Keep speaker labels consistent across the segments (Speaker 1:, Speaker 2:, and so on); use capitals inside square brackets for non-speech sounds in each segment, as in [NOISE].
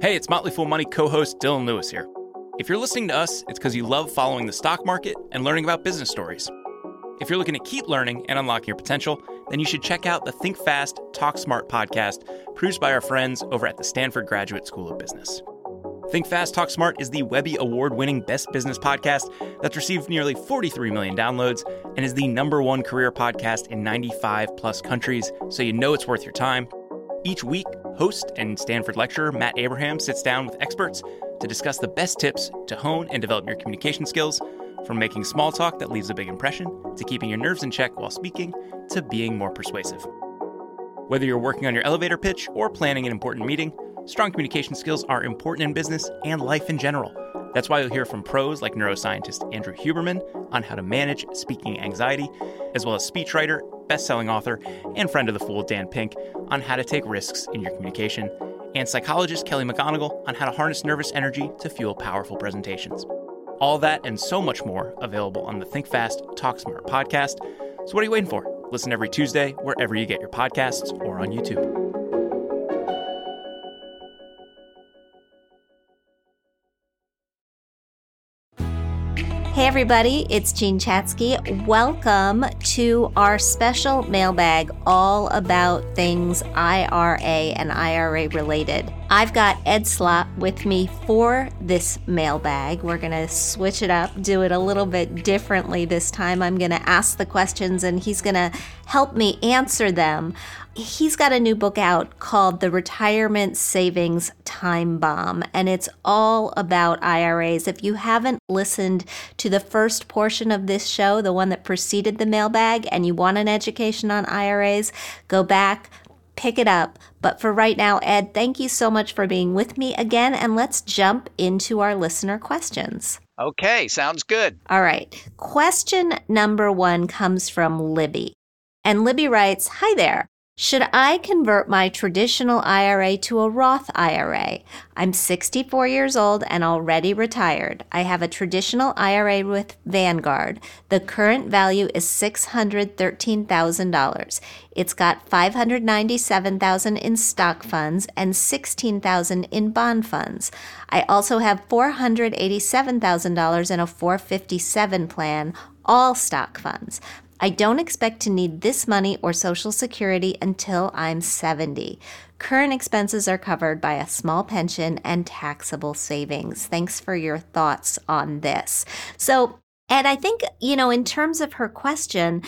Speaker 1: Hey, it's Motley Fool Money co host Dylan Lewis here. If you're listening to us, it's because you love following the stock market and learning about business stories. If you're looking to keep learning and unlocking your potential, then you should check out the Think Fast, Talk Smart podcast produced by our friends over at the Stanford Graduate School of Business. Think Fast, Talk Smart is the Webby award winning best business podcast that's received nearly 43 million downloads and is the number one career podcast in 95 plus countries, so you know it's worth your time. Each week, host and Stanford lecturer Matt Abraham sits down with experts to discuss the best tips to hone and develop your communication skills, from making small talk that leaves a big impression, to keeping your nerves in check while speaking, to being more persuasive. Whether you're working on your elevator pitch or planning an important meeting, strong communication skills are important in business and life in general. That's why you'll hear from pros like neuroscientist Andrew Huberman on how to manage speaking anxiety, as well as speechwriter, best-selling author, and friend of the fool Dan Pink on how to take risks in your communication, and psychologist Kelly McGonigal on how to harness nervous energy to fuel powerful presentations. All that and so much more available on the Think Fast, Talk Smart podcast. So what are you waiting for? Listen every Tuesday wherever you get your podcasts or on YouTube.
Speaker 2: Hey, everybody, it's Jean Chatzky. Welcome to our special mailbag all about things IRA and IRA related. I've got Ed Slott with me for this mailbag. We're going to switch it up, do it a little bit differently this time. I'm going to ask the questions and he's going to help me answer them. He's got a new book out called The Retirement Savings Time Bomb, and it's all about IRAs. If you haven't listened to the first portion of this show, the one that preceded the mailbag, and you want an education on IRAs, go back, pick it up. But for right now, Ed, thank you so much for being with me again, and let's jump into our listener questions.
Speaker 3: Okay, sounds good.
Speaker 2: All right. Question number one comes from Libby. And Libby writes Hi there. Should I convert my traditional IRA to a Roth IRA? I'm 64 years old and already retired. I have a traditional IRA with Vanguard. The current value is $613,000. It's got 597,000 in stock funds and 16,000 in bond funds. I also have $487,000 in a 457 plan, all stock funds. I don't expect to need this money or Social Security until I'm 70. Current expenses are covered by a small pension and taxable savings. Thanks for your thoughts on this. So, and I think, you know, in terms of her question,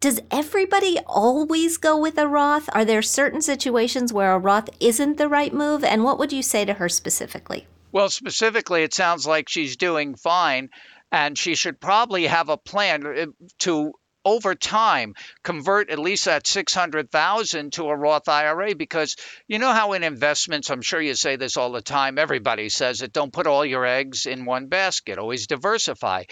Speaker 2: does everybody always go with a Roth? Are there certain situations where a Roth isn't the right move? And what would you say to her specifically?
Speaker 3: Well, specifically, it sounds like she's doing fine and she should probably have a plan uh, to over time convert at least that 600,000 to a Roth IRA because you know how in investments I'm sure you say this all the time everybody says it don't put all your eggs in one basket always diversify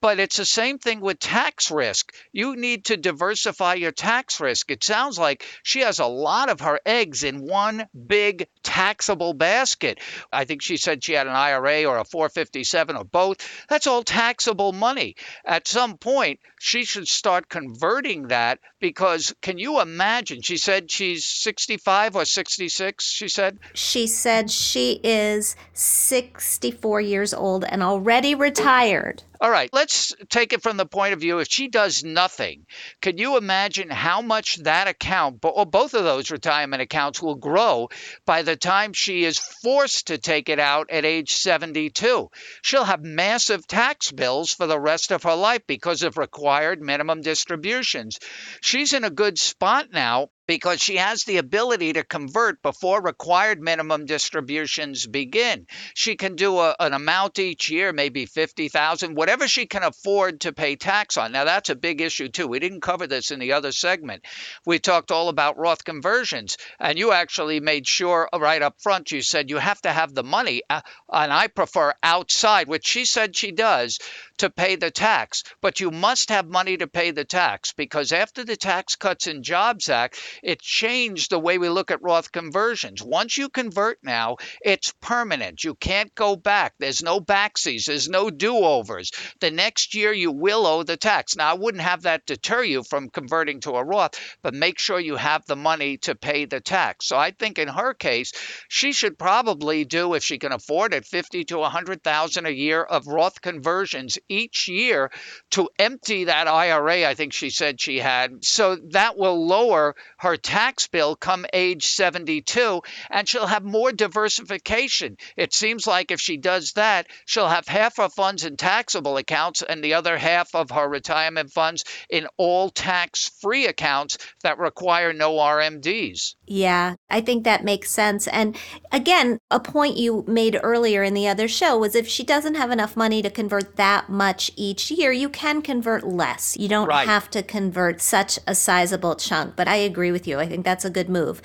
Speaker 3: but it's the same thing with tax risk. You need to diversify your tax risk. It sounds like she has a lot of her eggs in one big taxable basket. I think she said she had an IRA or a 457 or both. That's all taxable money. At some point, she should start converting that because can you imagine? She said she's 65 or 66, she said?
Speaker 2: She said she is 64 years old and already retired.
Speaker 3: All right, let's take it from the point of view if she does nothing, can you imagine how much that account, or both of those retirement accounts, will grow by the time she is forced to take it out at age 72? She'll have massive tax bills for the rest of her life because of required minimum distributions. She's in a good spot now because she has the ability to convert before required minimum distributions begin. She can do a, an amount each year, maybe 50,000, whatever she can afford to pay tax on. Now that's a big issue too. We didn't cover this in the other segment. We talked all about Roth conversions and you actually made sure right up front you said you have to have the money uh, and I prefer outside, which she said she does to pay the tax, but you must have money to pay the tax because after the Tax Cuts and Jobs Act, it changed the way we look at Roth conversions. Once you convert now, it's permanent. You can't go back. There's no backsies, there's no do overs. The next year, you will owe the tax. Now, I wouldn't have that deter you from converting to a Roth, but make sure you have the money to pay the tax. So I think in her case, she should probably do, if she can afford it, 50 to 100,000 a year of Roth conversions each year to empty that IRA, I think she said she had. So that will lower her tax bill come age 72 and she'll have more diversification. It seems like if she does that, she'll have half her funds in taxable accounts and the other half of her retirement funds in all tax free accounts that require no RMDs.
Speaker 2: Yeah, I think that makes sense. And again, a point you made earlier in the other show was if she doesn't have enough money to convert that much each year, you can convert less. You don't right. have to convert such a sizable chunk. But I agree with you. I think that's a good move.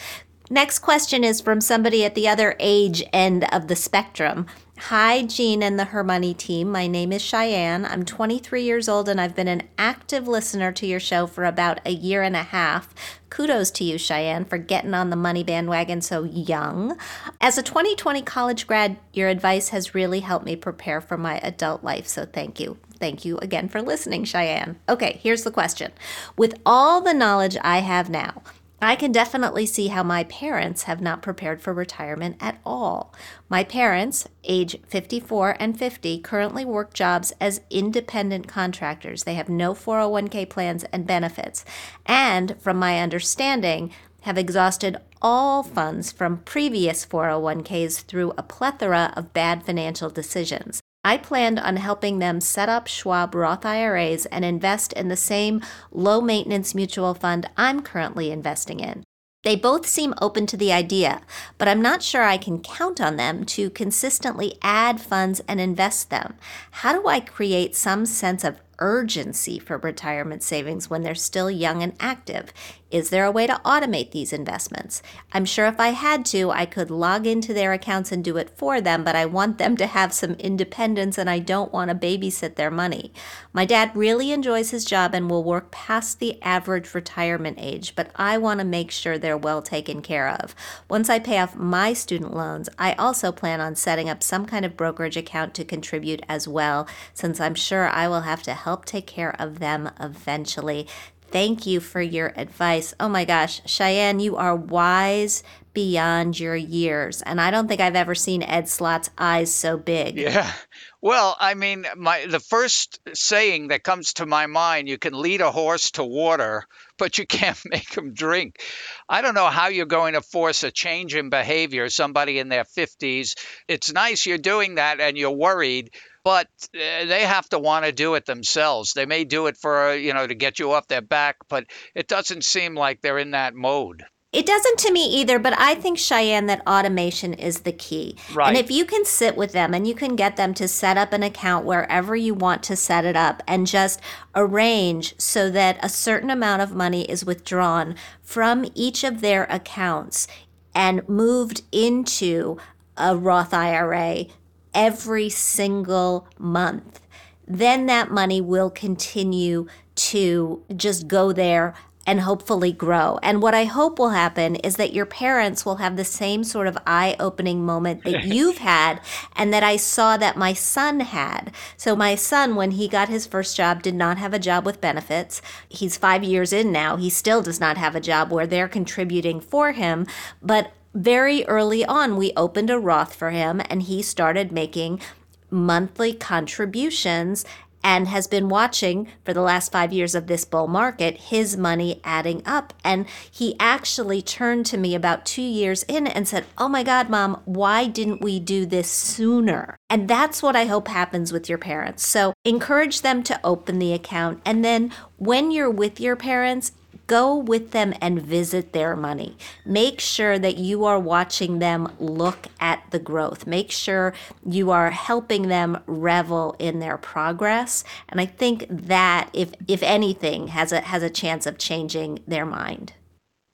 Speaker 2: Next question is from somebody at the other age end of the spectrum. Hi, Jean and the Her Money team. My name is Cheyenne. I'm 23 years old and I've been an active listener to your show for about a year and a half. Kudos to you, Cheyenne, for getting on the money bandwagon so young. As a 2020 college grad, your advice has really helped me prepare for my adult life, so thank you. Thank you again for listening, Cheyenne. Okay, here's the question. With all the knowledge I have now, I can definitely see how my parents have not prepared for retirement at all. My parents, age 54 and 50, currently work jobs as independent contractors. They have no 401k plans and benefits. And from my understanding, have exhausted all funds from previous 401ks through a plethora of bad financial decisions. I planned on helping them set up Schwab Roth IRAs and invest in the same low maintenance mutual fund I'm currently investing in. They both seem open to the idea, but I'm not sure I can count on them to consistently add funds and invest them. How do I create some sense of urgency for retirement savings when they're still young and active? Is there a way to automate these investments? I'm sure if I had to, I could log into their accounts and do it for them, but I want them to have some independence and I don't want to babysit their money. My dad really enjoys his job and will work past the average retirement age, but I want to make sure they're well taken care of. Once I pay off my student loans, I also plan on setting up some kind of brokerage account to contribute as well, since I'm sure I will have to help take care of them eventually. Thank you for your advice. Oh my gosh, Cheyenne, you are wise beyond your years. And I don't think I've ever seen Ed Slott's eyes so big.
Speaker 3: Yeah. Well, I mean, my the first saying that comes to my mind, you can lead a horse to water, but you can't [LAUGHS] make him drink. I don't know how you're going to force a change in behavior somebody in their 50s. It's nice you're doing that and you're worried, but uh, they have to want to do it themselves. They may do it for, you know, to get you off their back, but it doesn't seem like they're in that mode.
Speaker 2: It doesn't to me either, but I think, Cheyenne, that automation is the key.
Speaker 3: Right.
Speaker 2: And if you can sit with them and you can get them to set up an account wherever you want to set it up and just arrange so that a certain amount of money is withdrawn from each of their accounts and moved into a Roth IRA every single month, then that money will continue to just go there and hopefully grow. And what I hope will happen is that your parents will have the same sort of eye opening moment that [LAUGHS] you've had and that I saw that my son had. So, my son, when he got his first job, did not have a job with benefits. He's five years in now. He still does not have a job where they're contributing for him. But very early on, we opened a Roth for him and he started making monthly contributions and has been watching for the last five years of this bull market, his money adding up. And he actually turned to me about two years in and said, Oh my God, mom, why didn't we do this sooner? And that's what I hope happens with your parents. So encourage them to open the account. And then when you're with your parents, go with them and visit their money. Make sure that you are watching them look at the growth. Make sure you are helping them revel in their progress. And I think that if if anything has a has a chance of changing their mind.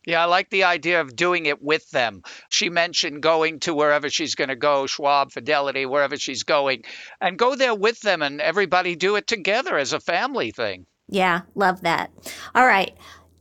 Speaker 3: Yeah, I like the idea of doing it with them. She mentioned going to wherever she's going to go, Schwab, Fidelity, wherever she's going, and go there with them and everybody do it together as a family thing.
Speaker 2: Yeah, love that. All right.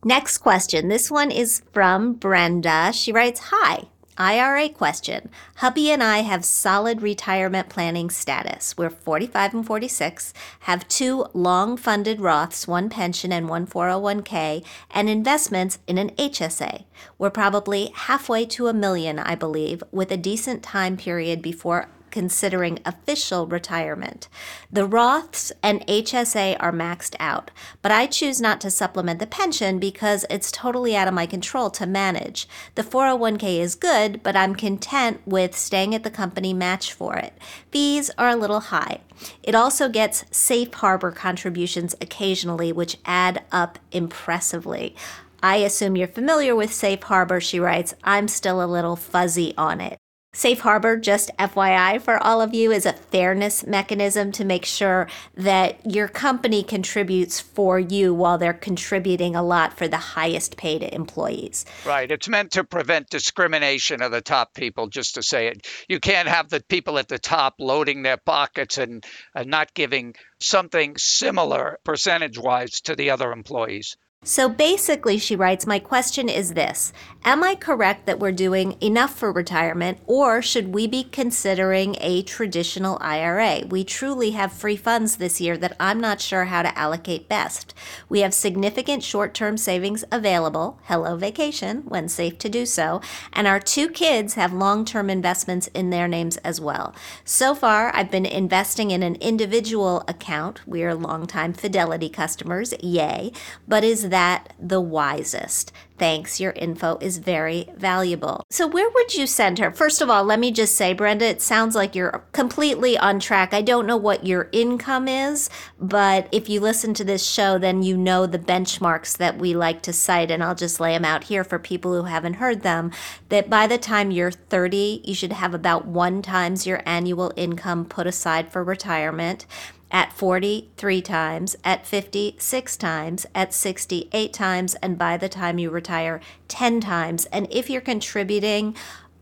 Speaker 2: Next question. This one is from Brenda. She writes Hi, IRA question. Hubby and I have solid retirement planning status. We're 45 and 46, have two long funded Roths, one pension and one 401k, and investments in an HSA. We're probably halfway to a million, I believe, with a decent time period before considering official retirement. The Roths and HSA are maxed out, but I choose not to supplement the pension because it's totally out of my control to manage. The 401k is good, but I'm content with staying at the company match for it. Fees are a little high. It also gets safe harbor contributions occasionally, which add up impressively. I assume you're familiar with Safe Harbor, she writes. I'm still a little fuzzy on it. Safe Harbor, just FYI for all of you, is a fairness mechanism to make sure that your company contributes for you while they're contributing a lot for the highest paid employees.
Speaker 3: Right. It's meant to prevent discrimination of the top people, just to say it. You can't have the people at the top loading their pockets and, and not giving something similar percentage wise to the other employees.
Speaker 2: So basically, she writes, My question is this Am I correct that we're doing enough for retirement, or should we be considering a traditional IRA? We truly have free funds this year that I'm not sure how to allocate best. We have significant short term savings available, hello vacation, when safe to do so, and our two kids have long term investments in their names as well. So far, I've been investing in an individual account. We are longtime Fidelity customers, yay, but is that the wisest? Thanks, your info is very valuable. So, where would you send her? First of all, let me just say, Brenda, it sounds like you're completely on track. I don't know what your income is, but if you listen to this show, then you know the benchmarks that we like to cite, and I'll just lay them out here for people who haven't heard them. That by the time you're 30, you should have about one times your annual income put aside for retirement at 40 three times, at 50 six times, at 60 eight times, and by the time you retire 10 times. And if you're contributing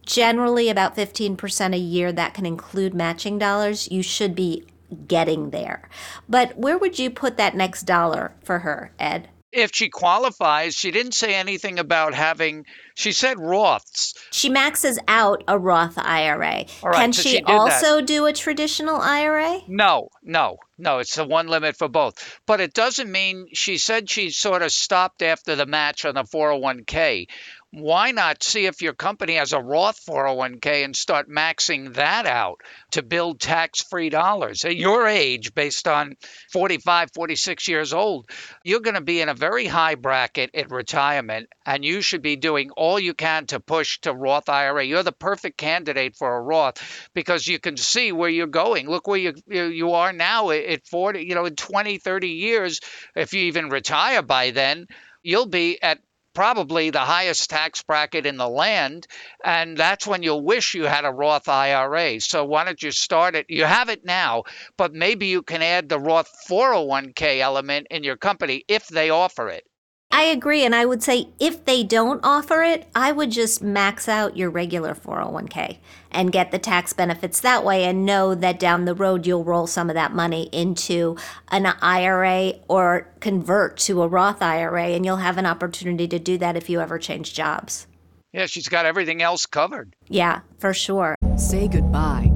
Speaker 2: generally about 15% a year, that can include matching dollars, you should be getting there. But where would you put that next dollar for her, Ed?
Speaker 3: If she qualifies, she didn't say anything about having. She said Roths.
Speaker 2: She maxes out a Roth IRA. Can
Speaker 3: so
Speaker 2: she,
Speaker 3: she
Speaker 2: also do a traditional IRA?
Speaker 3: No, no, no. It's the one limit for both. But it doesn't mean she said she sort of stopped after the match on the 401k why not see if your company has a Roth 401k and start maxing that out to build tax free dollars? At your age, based on 45, 46 years old, you're going to be in a very high bracket at retirement, and you should be doing all you can to push to Roth IRA. You're the perfect candidate for a Roth because you can see where you're going. Look where you, you are now at 40, you know, in 20, 30 years, if you even retire by then, you'll be at probably the highest tax bracket in the land. And that's when you'll wish you had a Roth IRA. So why don't you start it? You have it now, but maybe you can add the Roth 401k element in your company if they offer it.
Speaker 2: I agree. And I would say if they don't offer it, I would just max out your regular 401k and get the tax benefits that way and know that down the road you'll roll some of that money into an IRA or convert to a Roth IRA. And you'll have an opportunity to do that if you ever change jobs.
Speaker 3: Yeah, she's got everything else covered.
Speaker 2: Yeah, for sure.
Speaker 4: Say goodbye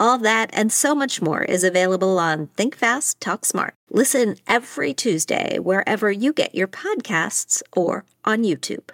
Speaker 2: All that and so much more is available on Think Fast, Talk Smart. Listen every Tuesday wherever you get your podcasts or on YouTube.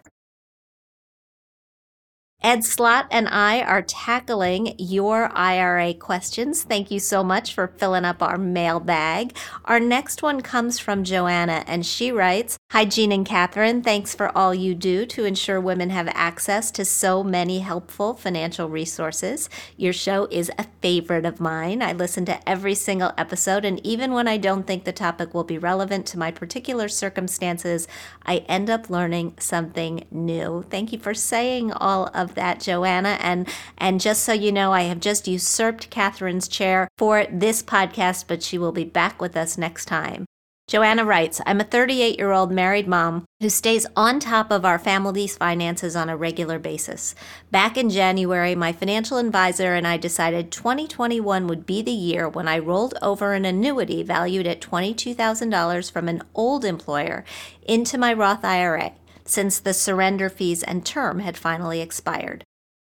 Speaker 2: Ed Slott and I are tackling your IRA questions. Thank you so much for filling up our mailbag. Our next one comes from Joanna, and she writes Hi, Jean and Catherine. Thanks for all you do to ensure women have access to so many helpful financial resources. Your show is a favorite of mine. I listen to every single episode, and even when I don't think the topic will be relevant to my particular circumstances, I end up learning something new. Thank you for saying all of that, Joanna. And and just so you know, I have just usurped Catherine's chair for this podcast, but she will be back with us next time. Joanna writes, I'm a 38 year old married mom who stays on top of our family's finances on a regular basis. Back in January, my financial advisor and I decided 2021 would be the year when I rolled over an annuity valued at $22,000 from an old employer into my Roth IRA since the surrender fees and term had finally expired.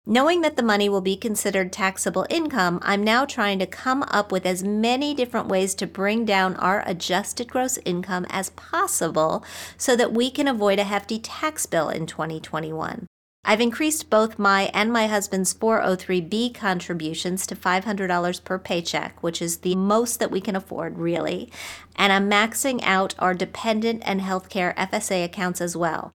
Speaker 2: Knowing that the money will be considered taxable income, I'm now trying to come up with as many different ways to bring down our adjusted gross income as possible so that we can avoid a hefty tax bill in 2021. I've increased both my and my husband's 403b contributions to $500 per paycheck, which is the most that we can afford, really. And I'm maxing out our dependent and healthcare FSA accounts as well.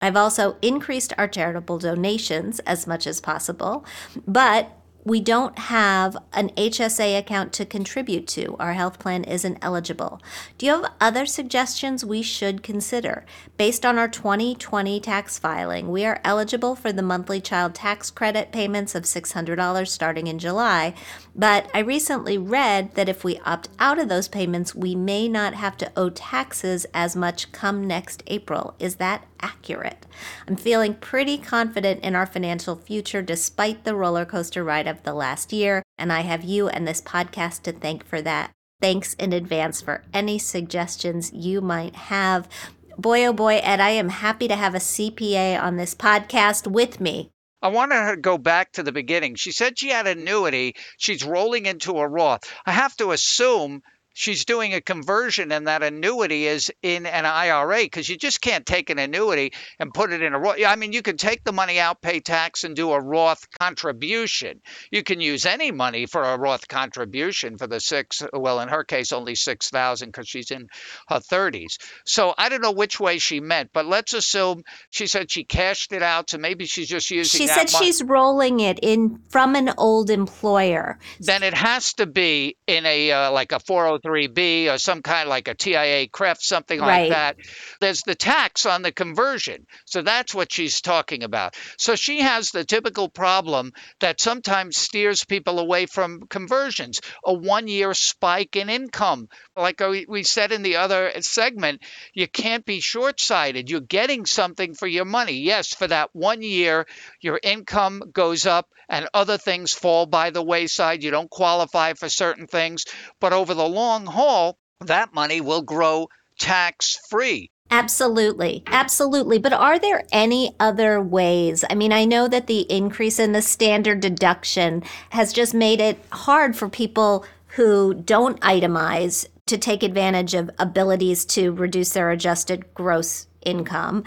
Speaker 2: I've also increased our charitable donations as much as possible, but we don't have an HSA account to contribute to. Our health plan isn't eligible. Do you have other suggestions we should consider? Based on our 2020 tax filing, we are eligible for the monthly child tax credit payments of $600 starting in July, but I recently read that if we opt out of those payments, we may not have to owe taxes as much come next April. Is that accurate. I'm feeling pretty confident in our financial future despite the roller coaster ride of the last year, and I have you and this podcast to thank for that. Thanks in advance for any suggestions you might have. Boy, oh boy, Ed, I am happy to have a CPA on this podcast with me.
Speaker 3: I want her to go back to the beginning. She said she had annuity. She's rolling into a Roth. I have to assume she's doing a conversion and that annuity is in an IRA because you just can't take an annuity and put it in a Roth. I mean, you can take the money out, pay tax, and do a Roth contribution. You can use any money for a Roth contribution for the six, well, in her case, only 6,000 because she's in her 30s. So I don't know which way she meant, but let's assume she said she cashed it out. So maybe she's just using
Speaker 2: She said she's rolling it in from an old employer.
Speaker 3: Then it has to be in a, uh, like a 403 3B or some kind of like a TIAA-CREF, something like
Speaker 2: Right.
Speaker 3: that. There's the tax on the conversion. So that's what she's talking about. So she has the typical problem that sometimes steers people away from conversions a one year spike in income. Like we said in the other segment, you can't be short sighted. You're getting something for your money. Yes, for that one year, your income goes up and other things fall by the wayside. You don't qualify for certain things. But over the long haul, that money will grow tax free.
Speaker 2: Absolutely. Absolutely. But are there any other ways? I mean, I know that the increase in the standard deduction has just made it hard for people who don't itemize to take advantage of abilities to reduce their adjusted gross income.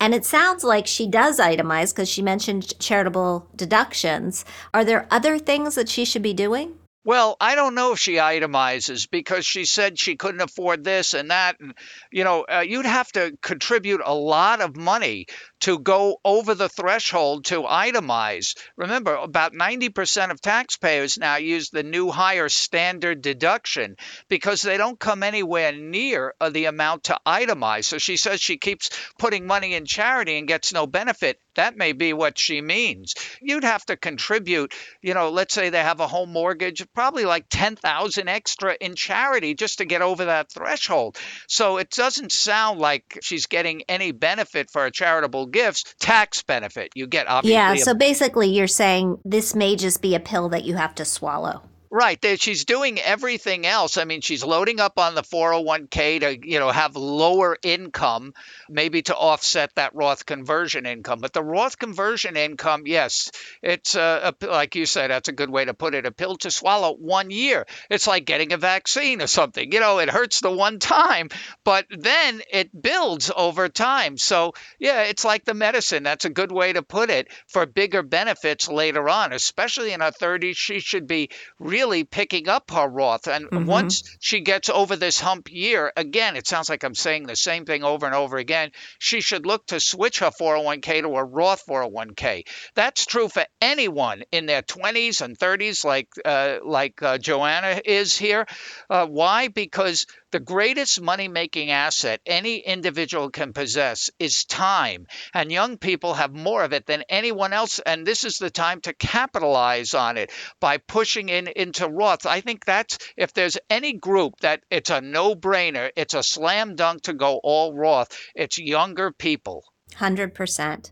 Speaker 2: And it sounds like she does itemize because she mentioned charitable deductions. Are there other things that she should be doing?
Speaker 3: Well, I don't know if she itemizes because she said she couldn't afford this and that. And, you know, uh, you'd have to contribute a lot of money to go over the threshold to itemize. Remember, about 90% of taxpayers now use the new higher standard deduction because they don't come anywhere near uh, the amount to itemize. So she says she keeps putting money in charity and gets no benefit. That may be what she means. You'd have to contribute, you know, let's say they have a home mortgage, probably like 10,000 extra in charity just to get over that threshold. So it doesn't sound like she's getting any benefit for a charitable gifts, tax benefit. You get obviously
Speaker 2: Yeah,
Speaker 3: a
Speaker 2: so basically you're saying this may just be a pill that you have to swallow.
Speaker 3: Right. She's doing everything else. I mean, she's loading up on the 401k to, you know, have lower income, maybe to offset that Roth conversion income. But the Roth conversion income, yes, it's uh, a, a, like you said, that's a good way to put it. A pill to swallow one year. It's like getting a vaccine or something. You know, it hurts the one time, but then it builds over time. So yeah, it's like the medicine. That's a good way to put it for bigger benefits later on, especially in her 30s. She should be really really picking up her Roth. And
Speaker 2: Mhm.
Speaker 3: once she gets over this hump year, again, it sounds like I'm saying the same thing over and over again. She should look to switch her 401k to a Roth 401k. That's true for anyone in their 20s and 30s, like uh, like uh, Joanna is here. Uh, why? Because the greatest money making asset any individual can possess is time. And young people have more of it than anyone else. And this is the time to capitalize on it by pushing in into Roth. I think that's if there's any group that it's a no brainer, it's a slam dunk to go all Roth, it's younger people.
Speaker 2: 100%.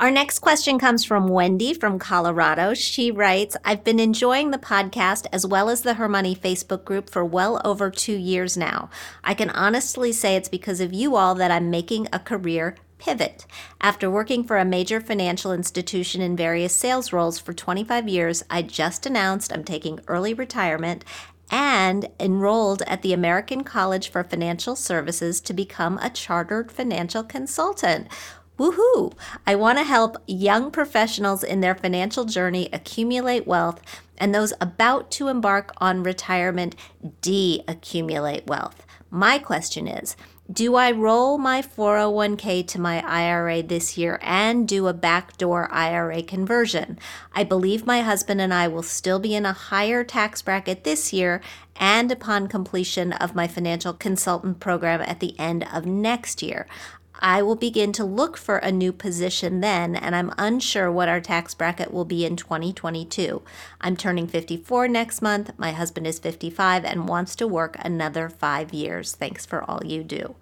Speaker 2: Our next question comes from Wendy from Colorado. She writes I've been enjoying the podcast as well as the Her Money Facebook group for well over two years now. I can honestly say it's because of you all that I'm making a career pivot. After working for a major financial institution in various sales roles for 25 years, I just announced I'm taking early retirement and enrolled at the American College for Financial Services to become a chartered financial consultant. Woohoo! I want to help young professionals in their financial journey accumulate wealth and those about to embark on retirement de accumulate wealth. My question is Do I roll my 401k to my IRA this year and do a backdoor IRA conversion? I believe my husband and I will still be in a higher tax bracket this year and upon completion of my financial consultant program at the end of next year. I will begin to look for a new position then, and I'm unsure what our tax bracket will be in 2022. I'm turning 54 next month. My husband is 55 and wants to work another five years. Thanks for all you do.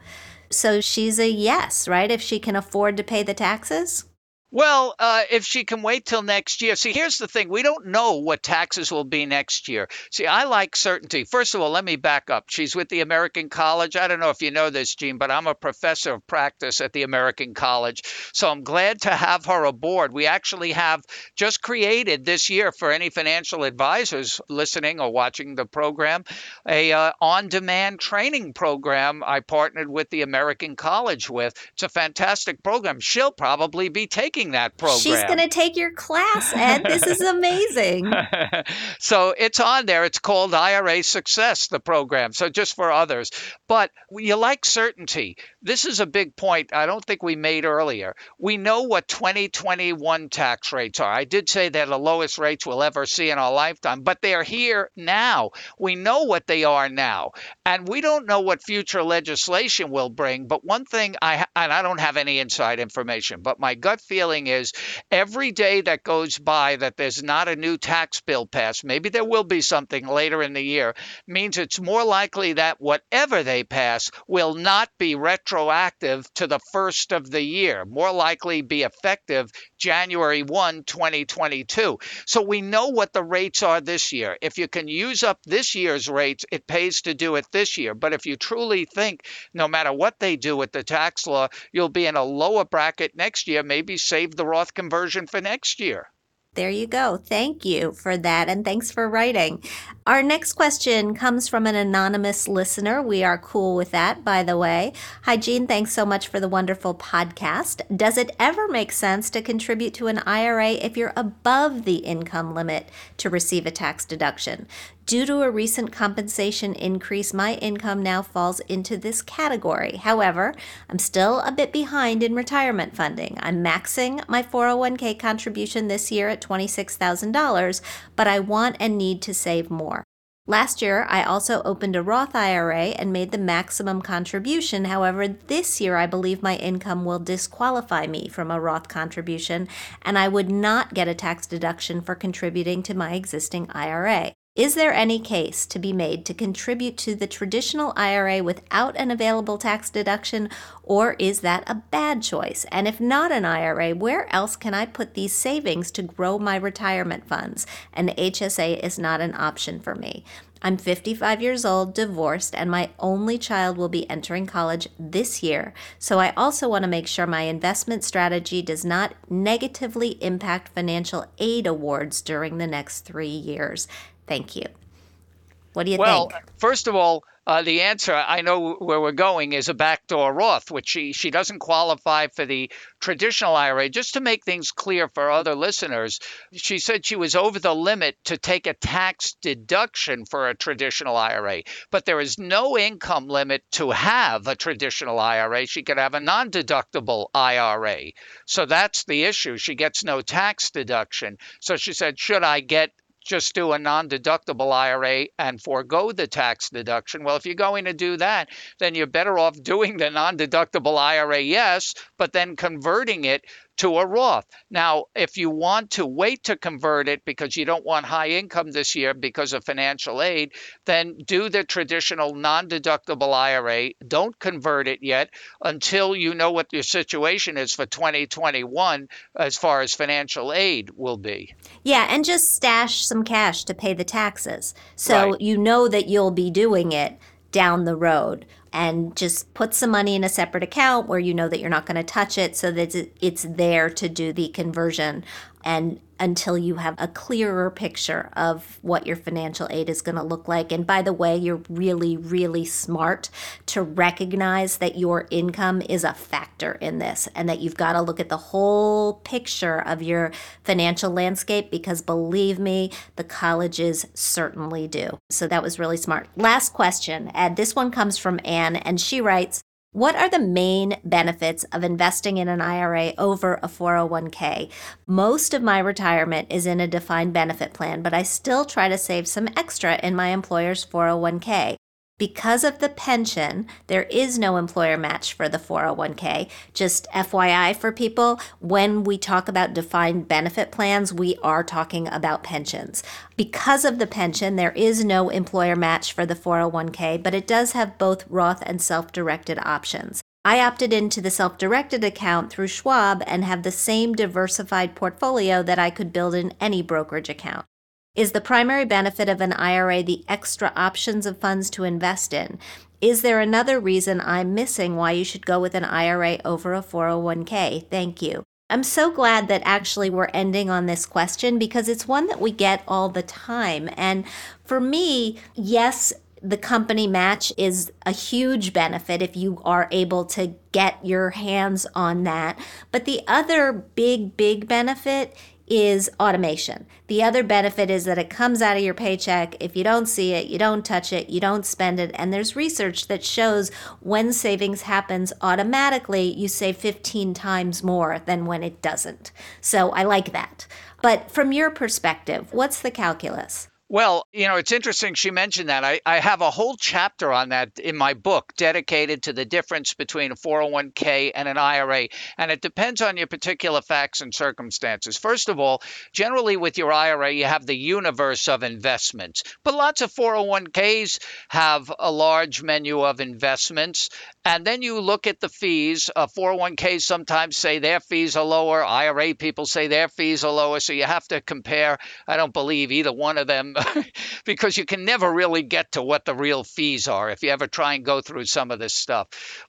Speaker 2: So she's a yes, right? If she can afford to pay the taxes?
Speaker 3: Well, uh, if she can wait till next year. See, here's the thing we don't know what taxes will be next year. See, I like certainty. First of all, let me back up. She's with the American College. I don't know if you know this, Jean, but I'm a professor of practice at the American College. So I'm glad to have her aboard. We actually have just created this year for any financial advisors listening or watching the program a uh, on demand training program I partnered with the American College with. It's a fantastic program. She'll probably be taking that program.
Speaker 2: She's going to take your class, Ed. This is amazing. [LAUGHS]
Speaker 3: so it's on there. It's called IRA Success, the program. So just for others. But you like certainty. This is a big point I don't think we made earlier. We know what 2021 tax rates are. I did say they're the lowest rates we'll ever see in our lifetime, but they're here now. We know what they are now. And we don't know what future legislation will bring. But one thing I, and I don't have any inside information, but my gut feeling is every day that goes by that there's not a new tax bill passed, maybe there will be something later in the year, means it's more likely that whatever they pass will not be retroactive to the first of the year, more likely be effective January 1, 2022. So we know what the rates are this year. If you can use up this year's rates, it pays to do it this year. But if you truly think no matter what they do with the tax law, you'll be in a lower bracket next year, maybe save the Roth conversion for next year.
Speaker 2: There you go. Thank you for that. And thanks for writing. Our next question comes from an anonymous listener. We are cool with that, by the way. Hi, Jean. Thanks so much for the wonderful podcast. Does it ever make sense to contribute to an IRA if you're above the income limit to receive a tax deduction? Due to a recent compensation increase, my income now falls into this category. However, I'm still a bit behind in retirement funding. I'm maxing my 401k contribution this year at $26,000, but I want and need to save more. Last year, I also opened a Roth IRA and made the maximum contribution. However, this year, I believe my income will disqualify me from a Roth contribution, and I would not get a tax deduction for contributing to my existing IRA. Is there any case to be made to contribute to the traditional IRA without an available tax deduction, or is that a bad choice? And if not an IRA, where else can I put these savings to grow my retirement funds? And HSA is not an option for me. I'm 55 years old, divorced, and my only child will be entering college this year. So I also want to make sure my investment strategy does not negatively impact financial aid awards during the next three years. Thank you. What do you
Speaker 3: well,
Speaker 2: think?
Speaker 3: Well, first of all, uh, the answer I know where we're going is a backdoor Roth, which she she doesn't qualify for the traditional IRA. Just to make things clear for other listeners, she said she was over the limit to take a tax deduction for a traditional IRA, but there is no income limit to have a traditional IRA. She could have a non-deductible IRA, so that's the issue. She gets no tax deduction. So she said, should I get just do a non deductible IRA and forego the tax deduction. Well, if you're going to do that, then you're better off [LAUGHS] doing the non deductible IRA, yes, but then converting it to a Roth. Now, if you want to wait to convert it because you don't want high income this year because of financial aid, then do the traditional non deductible IRA. Don't convert it yet until you know what your situation is for 2021 as far as financial aid will be.
Speaker 2: Yeah, and just stash some cash to pay the taxes. So right. you know that you'll be doing it down the road and just put some money in a separate account where you know that you're not going to touch it so that it's there to do the conversion and until you have a clearer picture of what your financial aid is going to look like. And by the way, you're really, really smart to recognize that your income is a factor in this and that you've got to look at the whole picture of your financial landscape because believe me, the colleges certainly do. So that was really smart. Last question, and this one comes from Anne, and she writes, what are the main benefits of investing in an IRA over a 401k? Most of my retirement is in a defined benefit plan, but I still try to save some extra in my employer's 401k. Because of the pension, there is no employer match for the 401k. Just FYI for people, when we talk about defined benefit plans, we are talking about pensions. Because of the pension, there is no employer match for the 401k, but it does have both Roth and self directed options. I opted into the self directed account through Schwab and have the same diversified portfolio that I could build in any brokerage account. Is the primary benefit of an IRA the extra options of funds to invest in? Is there another reason I'm missing why you should go with an IRA over a 401k? Thank you. I'm so glad that actually we're ending on this question because it's one that we get all the time. And for me, yes, the company match is a huge benefit if you are able to get your hands on that. But the other big, big benefit is automation. The other benefit is that it comes out of your paycheck. If you don't see it, you don't touch it, you don't spend it. And there's research that shows when savings happens automatically, you save 15 times more than when it doesn't. So I like that. But from your perspective, what's the calculus?
Speaker 3: Well, you know, it's interesting she mentioned that. I, I have a whole chapter on that in my book dedicated to the difference between a 401k and an IRA. And it depends on your particular facts and circumstances. First of all, generally with your IRA, you have the universe of investments. But lots of 401ks have a large menu of investments. And then you look at the fees. Uh, 401ks sometimes say their fees are lower, IRA people say their fees are lower. So you have to compare. I don't believe either one of them [LAUGHS] because you can never really get to what the real fees are if you ever try and go through some of this stuff.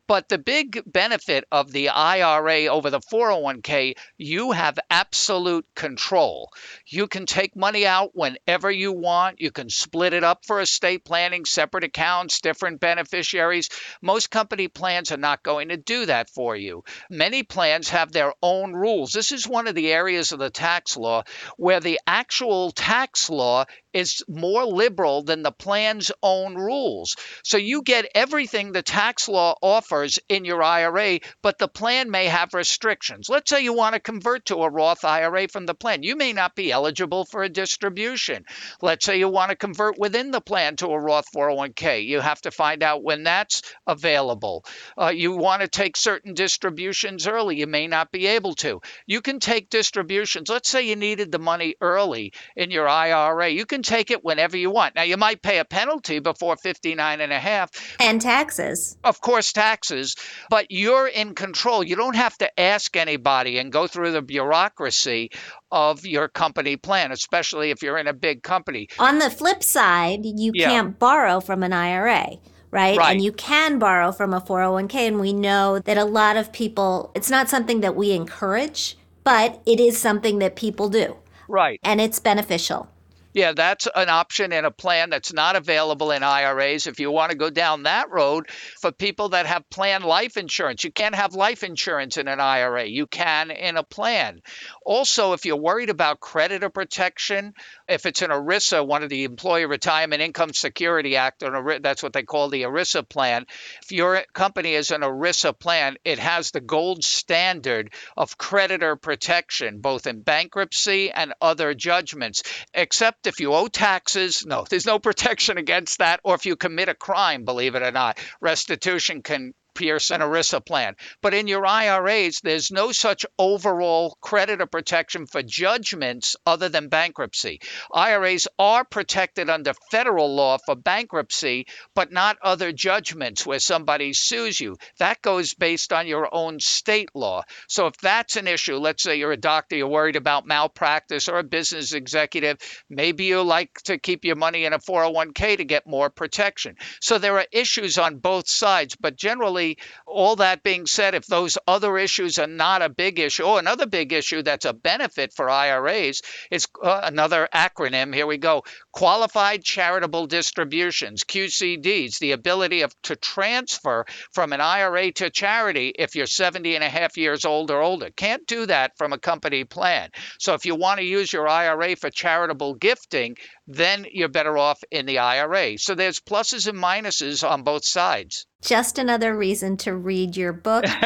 Speaker 3: But the big benefit of the IRA over the 401k, you have absolute control. You can take money out whenever you want. You can split it up for estate planning, separate accounts, different beneficiaries. Most company plans are not going to do that for you. Many plans have their own rules. This is one of the areas of the tax law where the actual tax law is more liberal than the plan's own rules. So you get everything the tax law offers in your IRA, but the plan may have restrictions. Let's say you want to convert to a Roth IRA from the plan. You may not be eligible for a distribution. Let's say you want to convert within the plan to a Roth 401k. You have to find out when that's available. Uh, you want to take certain distributions early. You may not be able to. You can take distributions. Let's say you needed the money early in your IRA. You can can take it whenever you want. Now you might pay a penalty before 59 and a half
Speaker 2: and taxes.
Speaker 3: Of course taxes, but you're in control. You don't have to ask anybody and go through the bureaucracy of your company plan, especially if you're in a big company.
Speaker 2: On the flip side, you yeah. can't borrow from an IRA. Right?
Speaker 3: right?
Speaker 2: And you can borrow from a 401k. And we know that a lot of people, it's not something that we encourage, but it is something that people do.
Speaker 3: Right.
Speaker 2: And it's beneficial.
Speaker 3: Yeah, that's an option in a plan that's not available in IRAs. If you want to go down that road, for people that have planned life insurance, you can't have life insurance in an IRA. You can in a plan. Also, if you're worried about creditor protection, if it's an ERISA, one of the Employee Retirement Income Security Act, or that's what they call the ERISA plan. If your company is an ERISA plan, it has the gold standard of creditor protection, both in bankruptcy and other judgments, except if you owe taxes, no, there's no protection against that. Or if you commit a crime, believe it or not, restitution can Pierce and ERISA plan. But in your IRAs, there's no such overall creditor protection for judgments other than bankruptcy. IRAs are protected under federal law for bankruptcy, but not other judgments where somebody sues you. That goes based on your own state law. So if that's an issue, let's say you're a doctor, you're worried about malpractice, or a business executive, maybe you like to keep your money in a 401k to get more protection. So there are issues on both sides, but generally, all that being said, if those other issues are not a big issue, or another big issue that's a benefit for IRAs is uh, another acronym. Here we go Qualified Charitable Distributions, QCDs, the ability of, to transfer from an IRA to charity if you're 70 and a half years old or older. Can't do that from a company plan. So if you want to use your IRA for charitable gifting, then you're better off in the IRA. So there's pluses and minuses on both sides.
Speaker 2: Just another reason to read your book, [LAUGHS]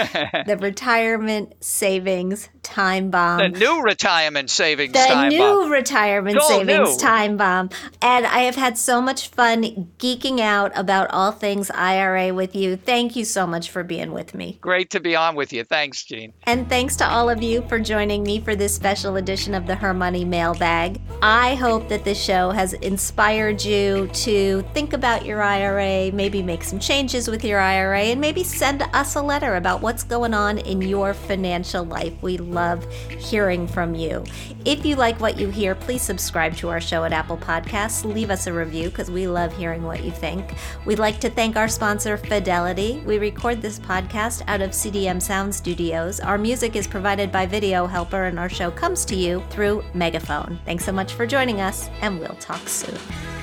Speaker 2: The Retirement Savings Time Bomb.
Speaker 3: The new retirement savings
Speaker 2: the
Speaker 3: time
Speaker 2: new
Speaker 3: bomb.
Speaker 2: retirement
Speaker 3: Go
Speaker 2: savings
Speaker 3: new.
Speaker 2: time bomb. And I have had so much fun geeking out about all things IRA with you. Thank you so much for being with me.
Speaker 3: Great to be on with you. Thanks, Jean.
Speaker 2: And thanks to all of you for joining me for this special edition of the Her Money Mailbag. I hope that this show has inspired you to think about your IRA, maybe make some changes with your IRA, and maybe send us a letter about what's going on in your financial life. We love hearing from you. If you like what you hear, please subscribe to our show at Apple Podcasts. Leave us a review because we love hearing what you think. We'd like to thank our sponsor, Fidelity. We record this podcast out of CDM Sound Studios. Our music is provided by Video Helper, and our show comes to you through Megaphone. Thanks so much for joining us, and we'll talk soon.